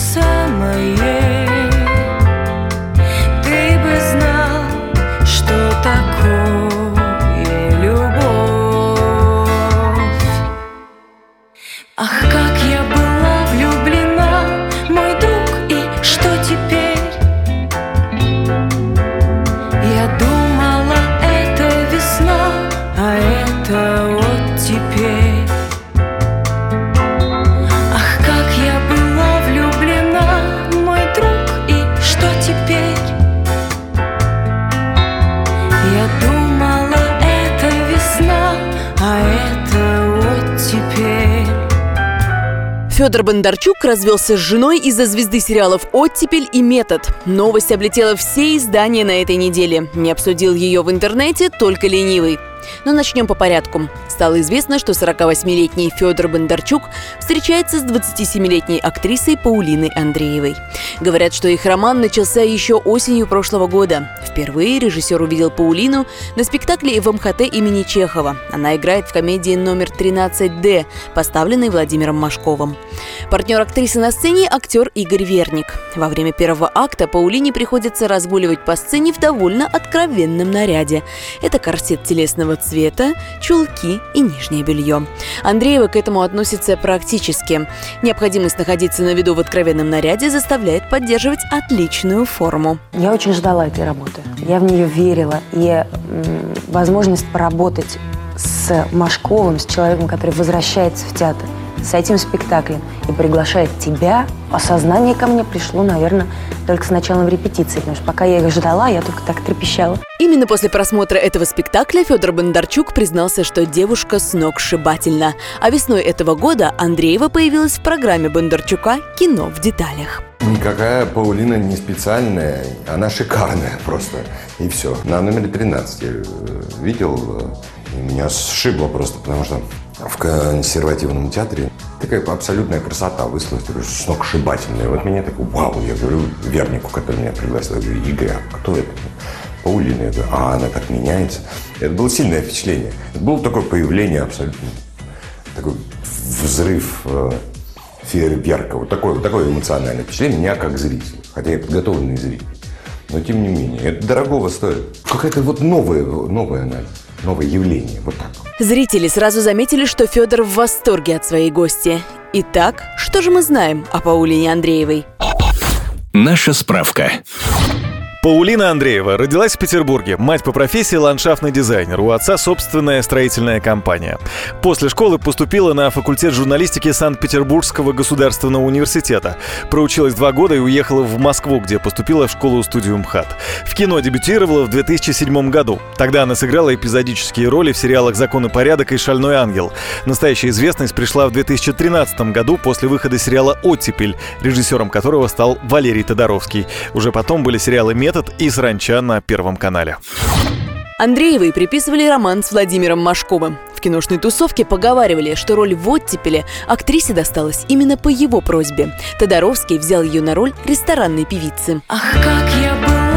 То Федор Бондарчук развелся с женой из-за звезды сериалов «Оттепель» и «Метод». Новость облетела все издания на этой неделе. Не обсудил ее в интернете только ленивый. Но начнем по порядку. Стало известно, что 48-летний Федор Бондарчук встречается с 27-летней актрисой Паулиной Андреевой. Говорят, что их роман начался еще осенью прошлого года. Впервые режиссер увидел Паулину на спектакле в МХТ имени Чехова. Она играет в комедии номер 13D, поставленной Владимиром Машковым. Партнер актрисы на сцене – актер Игорь Верник. Во время первого акта Паулине приходится разгуливать по сцене в довольно откровенном наряде. Это корсет телесного цвета, чулки и нижнее белье. Андреева к этому относится практически. Необходимость находиться на виду в откровенном наряде заставляет поддерживать отличную форму. Я очень ждала этой работы. Я в нее верила. И возможность поработать с Машковым, с человеком, который возвращается в театр, с этим спектаклем и приглашает тебя, осознание ко мне пришло, наверное, только с началом репетиции. Потому что пока я их ждала, я только так трепещала. Именно после просмотра этого спектакля Федор Бондарчук признался, что девушка с ног сшибательна. А весной этого года Андреева появилась в программе Бондарчука «Кино в деталях». Никакая Паулина не специальная, она шикарная просто. И все. На номере 13 я э, видел, э, и меня сшибло просто, потому что в консервативном театре такая абсолютная красота выслать, сногсшибательная. Вот меня такой, вау, я говорю Вернику, который меня пригласил, я говорю, Игорь, а кто это? Паулина. Я говорю, а она так меняется. Это было сильное впечатление. Это было такое появление абсолютно, такой взрыв э, фейерверка. Вот такое, вот такое эмоциональное впечатление меня как зрителя. Хотя я подготовленный зритель. Но тем не менее, это дорогого стоит. Какая-то вот новая, новая анализ, новое явление. Вот так. Зрители сразу заметили, что Федор в восторге от своей гости. Итак, что же мы знаем о Паулине Андреевой? Наша справка. Паулина Андреева родилась в Петербурге. Мать по профессии ландшафтный дизайнер. У отца собственная строительная компания. После школы поступила на факультет журналистики Санкт-Петербургского государственного университета. Проучилась два года и уехала в Москву, где поступила в школу-студию МХАТ. В кино дебютировала в 2007 году. Тогда она сыграла эпизодические роли в сериалах «Закон и порядок» и «Шальной ангел». Настоящая известность пришла в 2013 году после выхода сериала «Оттепель», режиссером которого стал Валерий Тодоровский. Уже потом были сериалы «Метод» и «Саранча» на Первом канале. Андреевой приписывали роман с Владимиром Машковым. В киношной тусовке поговаривали, что роль в «Оттепеле» актрисе досталась именно по его просьбе. Тодоровский взял ее на роль ресторанной певицы. Ах, как я была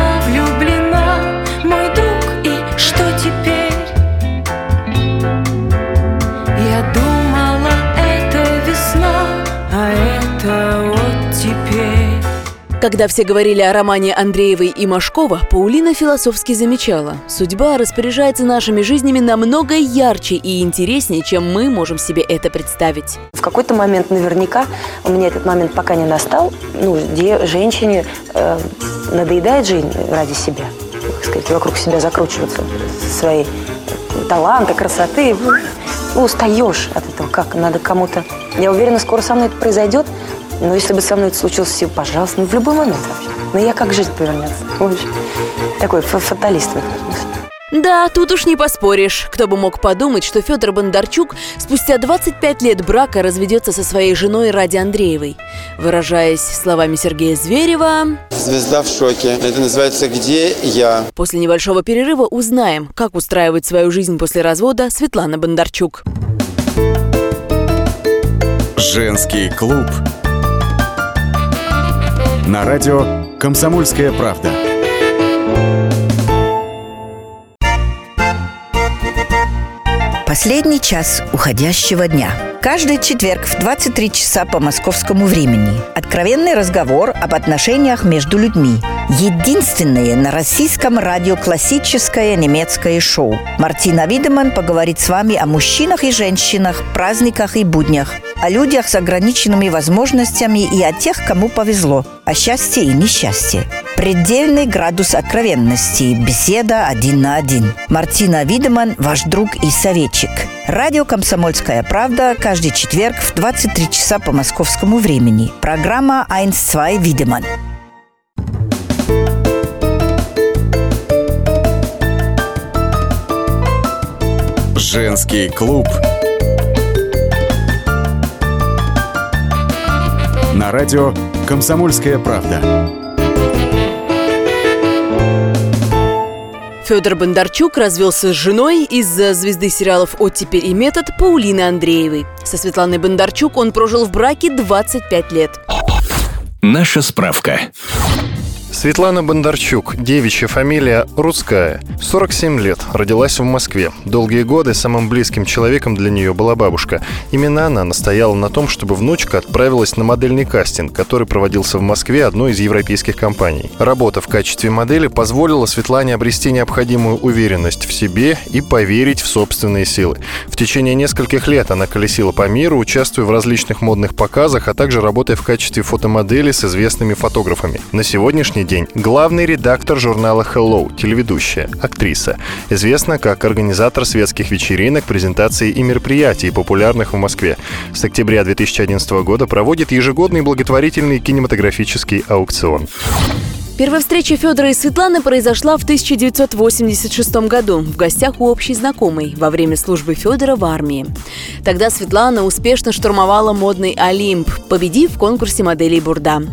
Когда все говорили о романе Андреевой и Машкова, Паулина философски замечала. Судьба распоряжается нашими жизнями намного ярче и интереснее, чем мы можем себе это представить. В какой-то момент наверняка, у меня этот момент пока не настал, ну, где женщине э, надоедает жизнь ради себя, так сказать, вокруг себя закручиваться своей таланта, красоты. Ну, устаешь от этого, как надо кому-то. Я уверена, скоро со мной это произойдет, но если бы со мной это случилось, все, пожалуйста, ну, в любой момент вообще. Но я как жизнь повернется. В общем, такой фа- фаталист в этом смысле. Да, тут уж не поспоришь. Кто бы мог подумать, что Федор Бондарчук спустя 25 лет брака разведется со своей женой Ради Андреевой. Выражаясь словами Сергея Зверева... Звезда в шоке. Это называется «Где я?». После небольшого перерыва узнаем, как устраивает свою жизнь после развода Светлана Бондарчук. Женский клуб. На радио «Комсомольская правда». Последний час уходящего дня. Каждый четверг в 23 часа по московскому времени. Откровенный разговор об отношениях между людьми. Единственное на российском радио классическое немецкое шоу. Мартина Видеман поговорит с вами о мужчинах и женщинах, праздниках и буднях, о людях с ограниченными возможностями и о тех, кому повезло, о счастье и несчастье. Предельный градус откровенности. Беседа один на один. Мартина Видеман, ваш друг и советчик. Радио «Комсомольская правда» каждый четверг в 23 часа по московскому времени. Программа «1-2 Видеман». Женский клуб. На радио «Комсомольская правда». Федор Бондарчук развелся с женой из-за звезды сериалов «Оттепель» и «Метод» Паулины Андреевой. Со Светланой Бондарчук он прожил в браке 25 лет. Наша справка. Светлана Бондарчук, девичья фамилия Русская, 47 лет, родилась в Москве. Долгие годы самым близким человеком для нее была бабушка. Именно она настояла на том, чтобы внучка отправилась на модельный кастинг, который проводился в Москве одной из европейских компаний. Работа в качестве модели позволила Светлане обрести необходимую уверенность в себе и поверить в собственные силы. В течение нескольких лет она колесила по миру, участвуя в различных модных показах, а также работая в качестве фотомодели с известными фотографами. На сегодняшний день главный редактор журнала Hello, телеведущая, актриса. Известна как организатор светских вечеринок, презентаций и мероприятий, популярных в Москве. С октября 2011 года проводит ежегодный благотворительный кинематографический аукцион. Первая встреча Федора и Светланы произошла в 1986 году в гостях у общей знакомой во время службы Федора в армии. Тогда Светлана успешно штурмовала модный Олимп, победив в конкурсе моделей Бурда.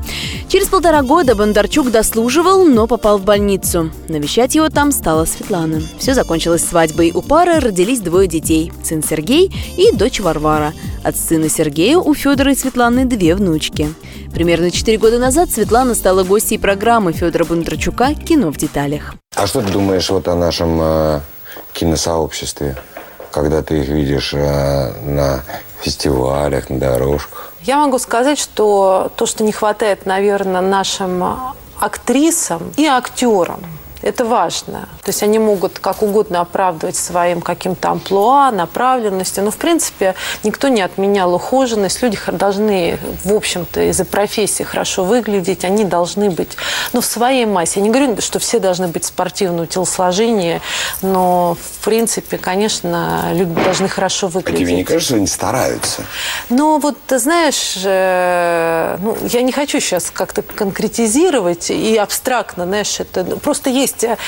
Через полтора года Бондарчук дослуживал, но попал в больницу. Навещать его там стала Светлана. Все закончилось свадьбой. У пары родились двое детей – сын Сергей и дочь Варвара. От сына Сергея у Федора и Светланы две внучки. Примерно четыре года назад Светлана стала гостьей программы Федора Бондарчука «Кино в деталях». А что ты думаешь вот о нашем э, киносообществе, когда ты их видишь э, на фестивалях, на дорожках? Я могу сказать, что то, что не хватает, наверное, нашим актрисам и актерам, это важно. То есть они могут как угодно оправдывать своим каким-то амплуа, направленностью. Но, в принципе, никто не отменял ухоженность. Люди должны, в общем-то, из-за профессии хорошо выглядеть. Они должны быть ну, в своей массе. Я не говорю, что все должны быть спортивного телосложения, но, в принципе, конечно, люди должны хорошо выглядеть. А тебе не кажется, что они стараются? Ну, вот, ты знаешь, э, ну, я не хочу сейчас как-то конкретизировать и абстрактно, знаешь, это просто есть есть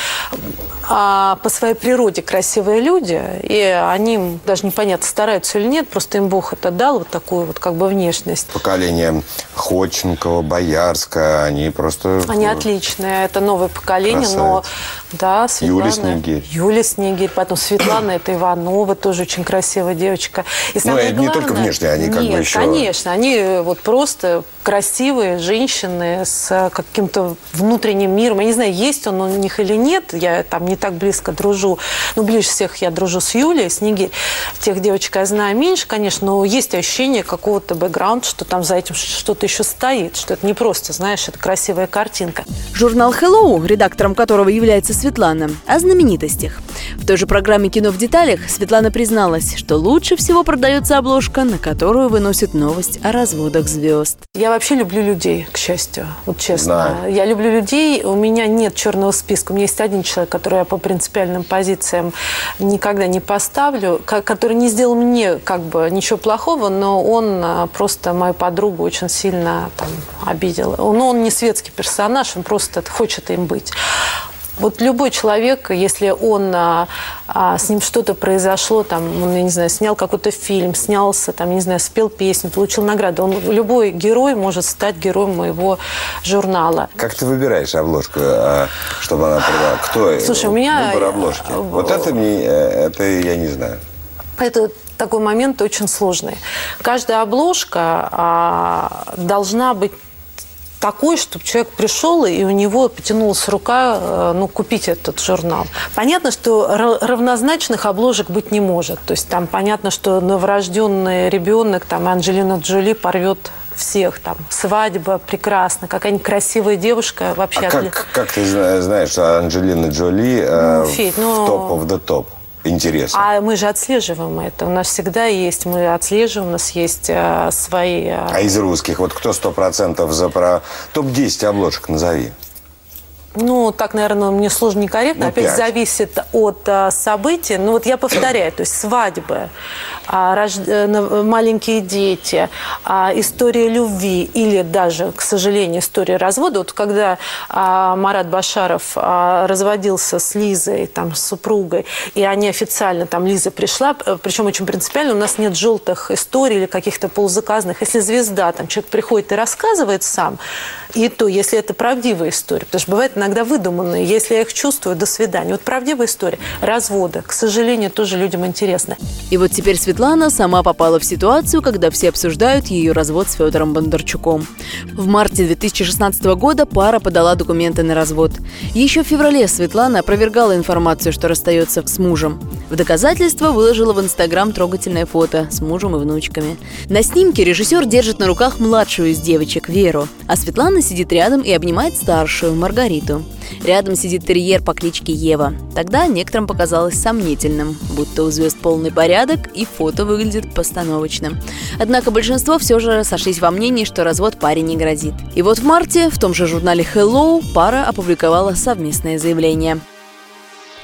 а, по своей природе красивые люди, и они даже непонятно, стараются или нет, просто им Бог это дал, вот такую вот как бы внешность. Поколение Ходченкова, Боярская, они просто... Они отличные, это новое поколение, Красавица. но да, Светлана. Юля Снегирь. Юля Снегирь, потом Светлана, это Иванова, тоже очень красивая девочка. И ну, это главное, не только внешне, они как нет, бы еще... конечно, они вот просто красивые женщины с каким-то внутренним миром. Я не знаю, есть он у них или нет, я там не так близко дружу. Ну, ближе всех я дружу с Юлей, с Нигей. Тех девочек я знаю меньше, конечно, но есть ощущение какого-то бэкграунда, что там за этим что-то еще стоит, что это не просто, знаешь, это красивая картинка. Журнал Hello, редактором которого является Светлана, о знаменитостях. В той же программе «Кино в деталях» Светлана призналась, что лучше всего продается обложка, на которую выносит новость о разводах звезд. Я вообще люблю людей, к счастью, вот честно. Знаю. Я люблю людей, у меня нет черного списка. У меня есть один человек, который я по принципиальным позициям никогда не поставлю, который не сделал мне как бы ничего плохого, но он а, просто мою подругу очень сильно там, обидел. Но он не светский персонаж, он просто хочет им быть. Вот любой человек, если он а, а, с ним что-то произошло, там, он, я не знаю, снял какой-то фильм, снялся, там, не знаю, спел песню, получил награду, он, любой герой может стать героем моего журнала. Как ты выбираешь обложку, а, чтобы она была? Кто? Слушай, у меня... Выбор обложки. Вот это мне, э, это я не знаю. Это такой момент очень сложный. Каждая обложка а, должна быть такой, чтобы человек пришел, и у него потянулась рука э, ну, купить этот журнал. Понятно, что равнозначных обложек быть не может. То есть там понятно, что новорожденный ребенок, там Анджелина Джоли порвет всех там свадьба прекрасна, какая-нибудь красивая девушка вообще. А как, как ты знаешь, Анджелина Джоли э, ну, Федь, ну... в топ the топ? Интереса. А мы же отслеживаем это. У нас всегда есть, мы отслеживаем, у нас есть э, свои... Э... А из русских, вот кто сто процентов за про... Топ-10 обложек назови. Ну, так, наверное, мне сложно некорректно. Ну, Опять 5. зависит от а, событий. Ну, вот я повторяю, то есть свадьбы, а, рож... Э, маленькие дети, а, история любви или даже, к сожалению, история развода. Вот когда а, Марат Башаров а, разводился с Лизой, там, с супругой, и они официально, там, Лиза пришла, причем очень принципиально, у нас нет желтых историй или каких-то полузаказанных. Если звезда, там, человек приходит и рассказывает сам, и то, если это правдивая история, потому что бывает иногда выдуманные, если я их чувствую, до свидания. Вот правдивая история, развода, к сожалению, тоже людям интересно. И вот теперь Светлана сама попала в ситуацию, когда все обсуждают ее развод с Федором Бондарчуком. В марте 2016 года пара подала документы на развод. Еще в феврале Светлана опровергала информацию, что расстается с мужем. В доказательство выложила в Инстаграм трогательное фото с мужем и внучками. На снимке режиссер держит на руках младшую из девочек, Веру, а Светлана сидит рядом и обнимает старшую, Маргариту. Рядом сидит терьер по кличке Ева. Тогда некоторым показалось сомнительным, будто у звезд полный порядок и фото выглядит постановочным. Однако большинство все же сошлись во мнении, что развод паре не грозит. И вот в марте в том же журнале Hello пара опубликовала совместное заявление –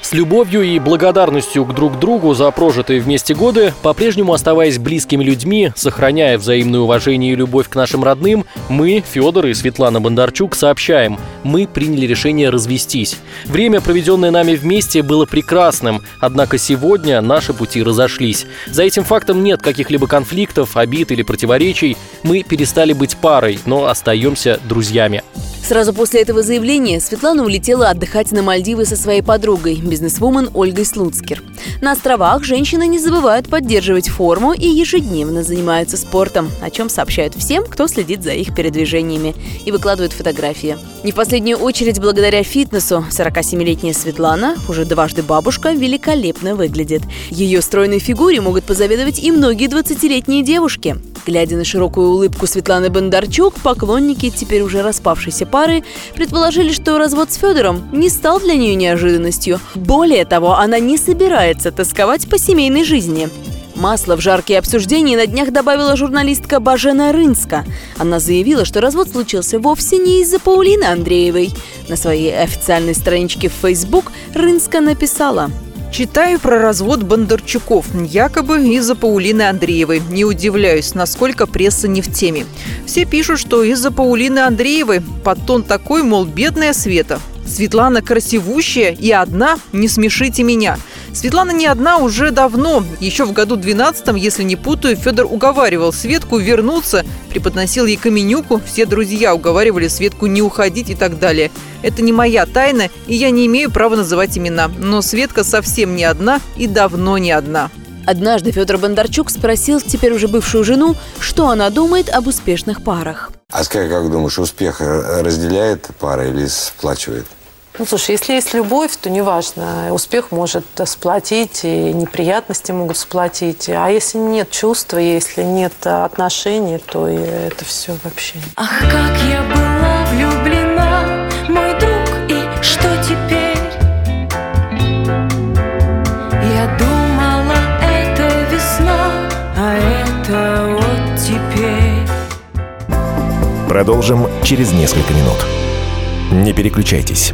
с любовью и благодарностью к друг другу за прожитые вместе годы, по-прежнему оставаясь близкими людьми, сохраняя взаимное уважение и любовь к нашим родным, мы, Федор и Светлана Бондарчук, сообщаем, мы приняли решение развестись. Время, проведенное нами вместе, было прекрасным, однако сегодня наши пути разошлись. За этим фактом нет каких-либо конфликтов, обид или противоречий. Мы перестали быть парой, но остаемся друзьями. Сразу после этого заявления Светлана улетела отдыхать на Мальдивы со своей подругой, бизнесвумен Ольгой Слуцкер. На островах женщины не забывают поддерживать форму и ежедневно занимаются спортом, о чем сообщают всем, кто следит за их передвижениями и выкладывают фотографии. Не в последнюю очередь благодаря фитнесу 47-летняя Светлана, уже дважды бабушка, великолепно выглядит. Ее стройной фигуре могут позавидовать и многие 20-летние девушки. Глядя на широкую улыбку Светланы Бондарчук, поклонники теперь уже распавшейся пары предположили, что развод с Федором не стал для нее неожиданностью. Более того, она не собирается тосковать по семейной жизни. Масло в жаркие обсуждения на днях добавила журналистка Бажена Рынска. Она заявила, что развод случился вовсе не из-за Паулины Андреевой. На своей официальной страничке в Facebook Рынска написала – Читаю про развод Бондарчуков, якобы из-за Паулины Андреевой. Не удивляюсь, насколько пресса не в теме. Все пишут, что из-за Паулины Андреевой подтон такой, мол, бедная Света. Светлана красивущая и одна, не смешите меня. Светлана не одна уже давно. Еще в году 12 если не путаю, Федор уговаривал Светку вернуться, преподносил ей каменюку, все друзья уговаривали Светку не уходить и так далее. Это не моя тайна, и я не имею права называть имена. Но Светка совсем не одна и давно не одна. Однажды Федор Бондарчук спросил теперь уже бывшую жену, что она думает об успешных парах. А как, как думаешь, успех разделяет пара или сплачивает? Ну, слушай, если есть любовь, то неважно. Успех может сплотить, и неприятности могут сплотить. А если нет чувства, если нет отношений, то и это все вообще. Ах, как я была влюблена, мой друг, и что теперь? Я думала, это весна, а это вот теперь. Продолжим через несколько минут. Не переключайтесь.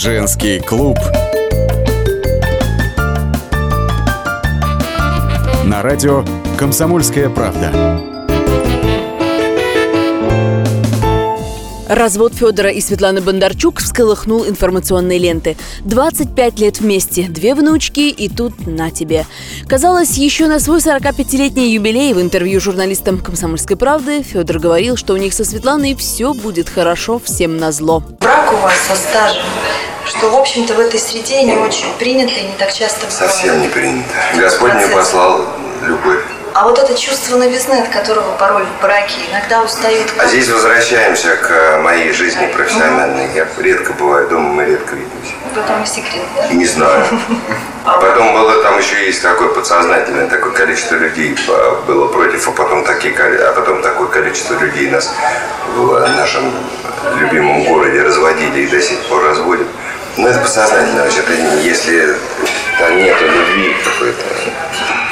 Женский клуб. На радио «Комсомольская правда». Развод Федора и Светланы Бондарчук всколыхнул информационные ленты. 25 лет вместе, две внучки и тут на тебе. Казалось, еще на свой 45-летний юбилей в интервью журналистам «Комсомольской правды» Федор говорил, что у них со Светланой все будет хорошо, всем назло. Брак у вас со стажем, что, в общем-то, в этой среде не очень принято и не так часто бывает. Совсем не принято. Господь мне послал любовь. А вот это чувство новизны, от которого порой в браке иногда устают. А здесь возвращаемся к э, моей жизни профессиональной. Я редко бываю дома, мы редко видимся. В этом и секрет. Не знаю. А потом было, там еще есть такое подсознательное, такое количество людей а, было против, а потом, такие, а потом такое количество людей нас в нашем любимом городе разводили и до сих пор разводят. Ну, это подсознательно вообще. Не- если там нету любви какой-то.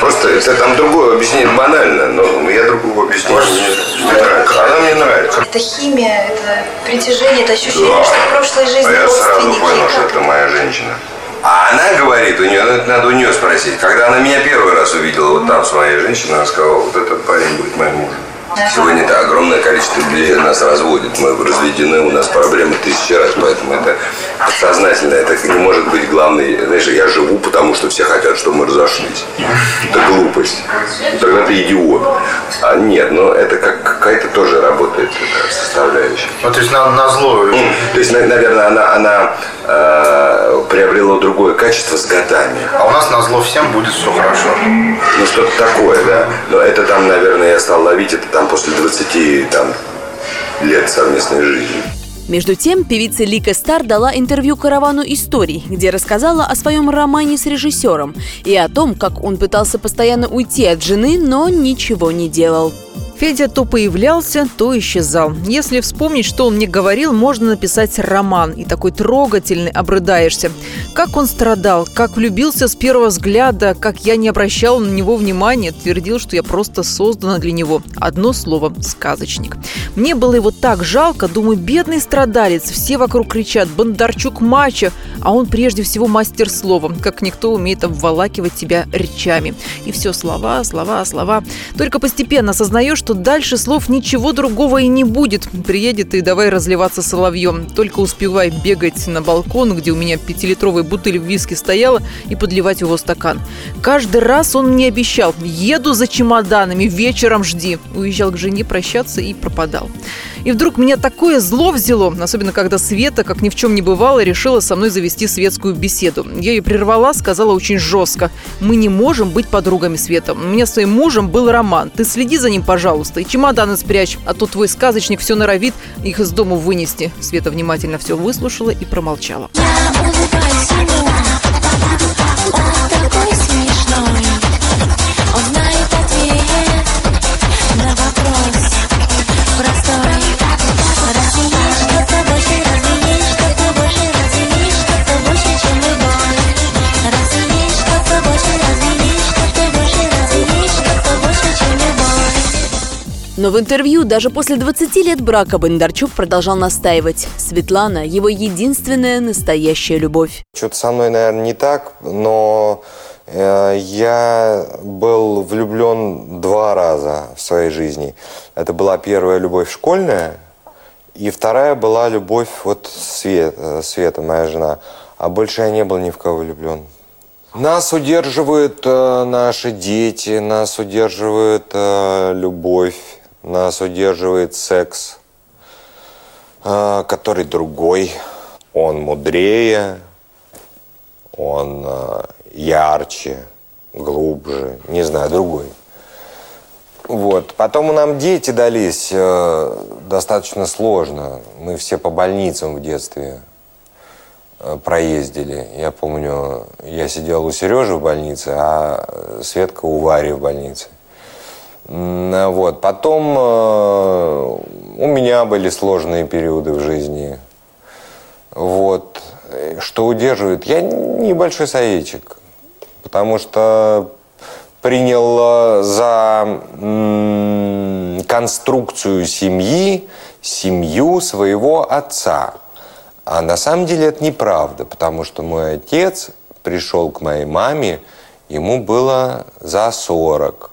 Просто это там другое объяснение банально, но я другого объяснения не, не нравится. Она мне нравится. Это химия, это притяжение, это ощущение, Да. что в прошлой жизни А я сразу понял, что это моя женщина. А она говорит, у нее, ну, это надо у нее спросить. Когда она меня первый раз увидела вот там с моей женщиной, она сказала, вот этот парень будет моим мужем. Сегодня это огромное количество людей нас разводит. Мы разведены, у нас проблемы тысячи раз, поэтому это подсознательно. Это не может быть главный. Знаешь, я живу, потому что все хотят, чтобы мы разошлись. Это глупость. Тогда ты идиот. А нет, но это как какая-то тоже работает эта составляющая. Ну, то есть на, на зло. М, То есть, на- наверное, она, она э, приобрела другое качество с годами. А у нас на зло всем будет все хорошо. Ну, что-то такое, да. Но это там, наверное, я стал ловить это там после 20 там, лет совместной жизни. Между тем, певица Лика Стар дала интервью «Каравану историй», где рассказала о своем романе с режиссером и о том, как он пытался постоянно уйти от жены, но ничего не делал. Федя то появлялся, то исчезал. Если вспомнить, что он мне говорил, можно написать роман. И такой трогательный, обрыдаешься. Как он страдал, как влюбился с первого взгляда, как я не обращал на него внимания, твердил, что я просто создана для него. Одно слово – сказочник. Мне было его так жалко, думаю, бедный страдалец. Все вокруг кричат «Бондарчук мачо», а он прежде всего мастер слова, как никто умеет обволакивать тебя речами. И все слова, слова, слова. Только постепенно осознаешь, что дальше слов ничего другого и не будет. Приедет и давай разливаться соловьем. Только успевай бегать на балкон, где у меня пятилитровая бутыль виски стояла, и подливать его стакан. Каждый раз он мне обещал «Еду за чемоданами, вечером жди». Уезжал к жене прощаться и пропадал. И вдруг меня такое зло взяло, особенно когда Света, как ни в чем не бывало, решила со мной завести светскую беседу. Я ее прервала, сказала очень жестко. «Мы не можем быть подругами, Света. У меня с твоим мужем был роман. Ты следи за ним, пожалуйста, и чемоданы спрячь, а то твой сказочник все норовит их из дому вынести». Света внимательно все выслушала и промолчала. такой смешной Но в интервью даже после 20 лет брака Бондарчук продолжал настаивать. Светлана – его единственная настоящая любовь. Что-то со мной, наверное, не так, но э, я был влюблен два раза в своей жизни. Это была первая любовь школьная, и вторая была любовь вот Свет, э, Света, моя жена. А больше я не был ни в кого влюблен. Нас удерживают э, наши дети, нас удерживает э, любовь, нас удерживает секс, э, который другой. Он мудрее, он э, ярче, глубже, не знаю, другой. Вот. Потом нам дети дались э, достаточно сложно. Мы все по больницам в детстве э, проездили. Я помню, я сидел у Сережи в больнице, а Светка у Вари в больнице. А Вот. Потом э, у меня были сложные периоды в жизни. Вот. Э, Что удерживает? Я небольшой советчик. Потому что принял э, за конструкцию семьи семью своего отца. А на самом деле это неправда, потому что мой отец пришел к моей маме, ему было за 40.